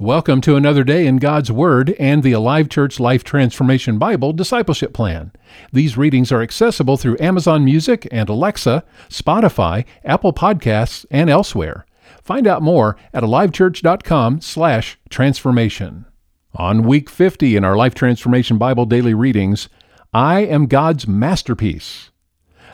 Welcome to another day in God's Word and the Alive Church Life Transformation Bible Discipleship Plan. These readings are accessible through Amazon Music and Alexa, Spotify, Apple Podcasts, and elsewhere. Find out more at alivechurch.com/transformation. On week 50 in our Life Transformation Bible daily readings, I am God's masterpiece.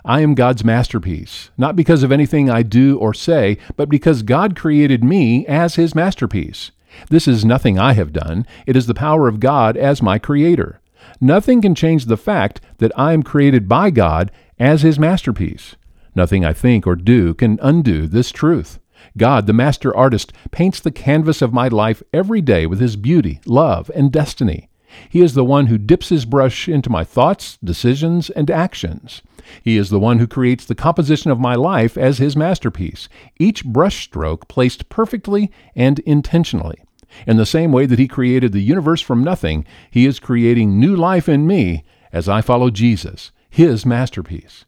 I am God's masterpiece, not because of anything I do or say, but because God created me as his masterpiece. This is nothing I have done, it is the power of God as my Creator. Nothing can change the fact that I am created by God as His masterpiece. Nothing I think or do can undo this truth. God, the master artist, paints the canvas of my life every day with His beauty, love, and destiny. He is the one who dips his brush into my thoughts, decisions, and actions. He is the one who creates the composition of my life as his masterpiece, each brushstroke placed perfectly and intentionally. In the same way that He created the universe from nothing, He is creating new life in me as I follow Jesus, His masterpiece.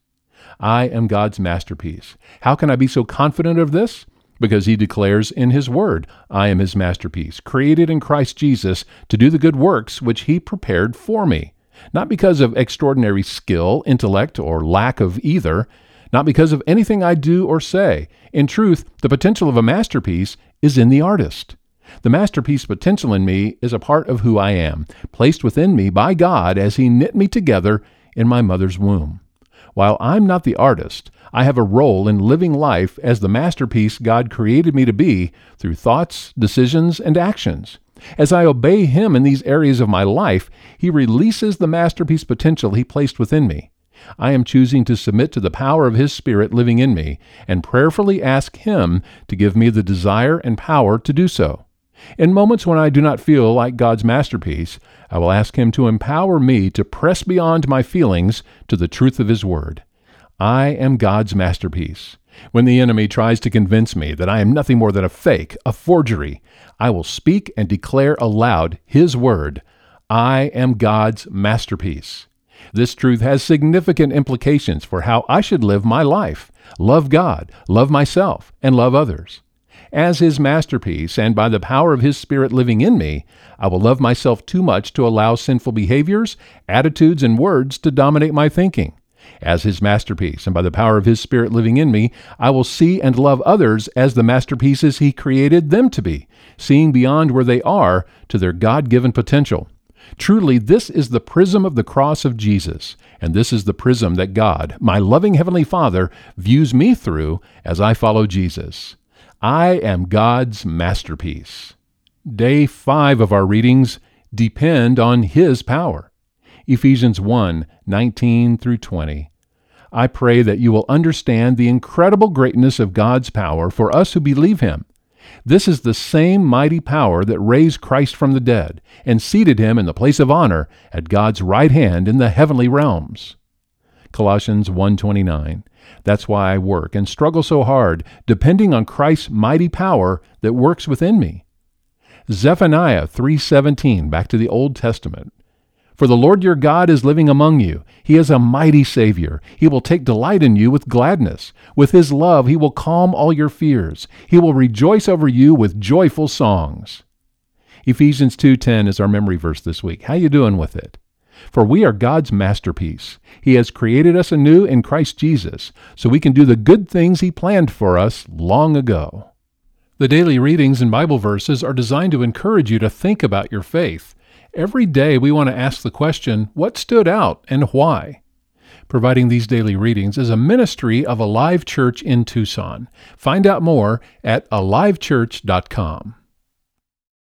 I am God's masterpiece. How can I be so confident of this? Because He declares in His Word, I am His masterpiece, created in Christ Jesus to do the good works which He prepared for me. Not because of extraordinary skill, intellect, or lack of either, not because of anything I do or say. In truth, the potential of a masterpiece is in the artist. The masterpiece potential in me is a part of who I am, placed within me by God as He knit me together in my mother's womb. While I'm not the artist, I have a role in living life as the masterpiece God created me to be through thoughts, decisions, and actions. As I obey Him in these areas of my life, He releases the masterpiece potential He placed within me. I am choosing to submit to the power of His Spirit living in me and prayerfully ask Him to give me the desire and power to do so. In moments when I do not feel like God's masterpiece, I will ask Him to empower me to press beyond my feelings to the truth of His Word. I am God's masterpiece. When the enemy tries to convince me that I am nothing more than a fake, a forgery, I will speak and declare aloud His Word. I am God's masterpiece. This truth has significant implications for how I should live my life, love God, love myself, and love others. As His masterpiece, and by the power of His Spirit living in me, I will love myself too much to allow sinful behaviors, attitudes, and words to dominate my thinking. As His masterpiece, and by the power of His Spirit living in me, I will see and love others as the masterpieces He created them to be, seeing beyond where they are to their God given potential. Truly, this is the prism of the cross of Jesus, and this is the prism that God, my loving Heavenly Father, views me through as I follow Jesus. I am God's masterpiece. Day 5 of our readings depend on His power. Ephesians 1 19 through 20. I pray that you will understand the incredible greatness of God's power for us who believe Him. This is the same mighty power that raised Christ from the dead and seated him in the place of honor at God's right hand in the heavenly realms. Colossians 1:29. That's why I work and struggle so hard, depending on Christ's mighty power that works within me. Zephaniah 3:17 back to the Old Testament. For the Lord your God is living among you. He is a mighty Savior. He will take delight in you with gladness. With his love he will calm all your fears. He will rejoice over you with joyful songs. Ephesians 2:10 is our memory verse this week. How you doing with it? For we are God's masterpiece. He has created us anew in Christ Jesus, so we can do the good things He planned for us long ago. The daily readings and Bible verses are designed to encourage you to think about your faith. Every day we want to ask the question, what stood out and why? Providing these daily readings is a ministry of Alive Church in Tucson. Find out more at alivechurch.com.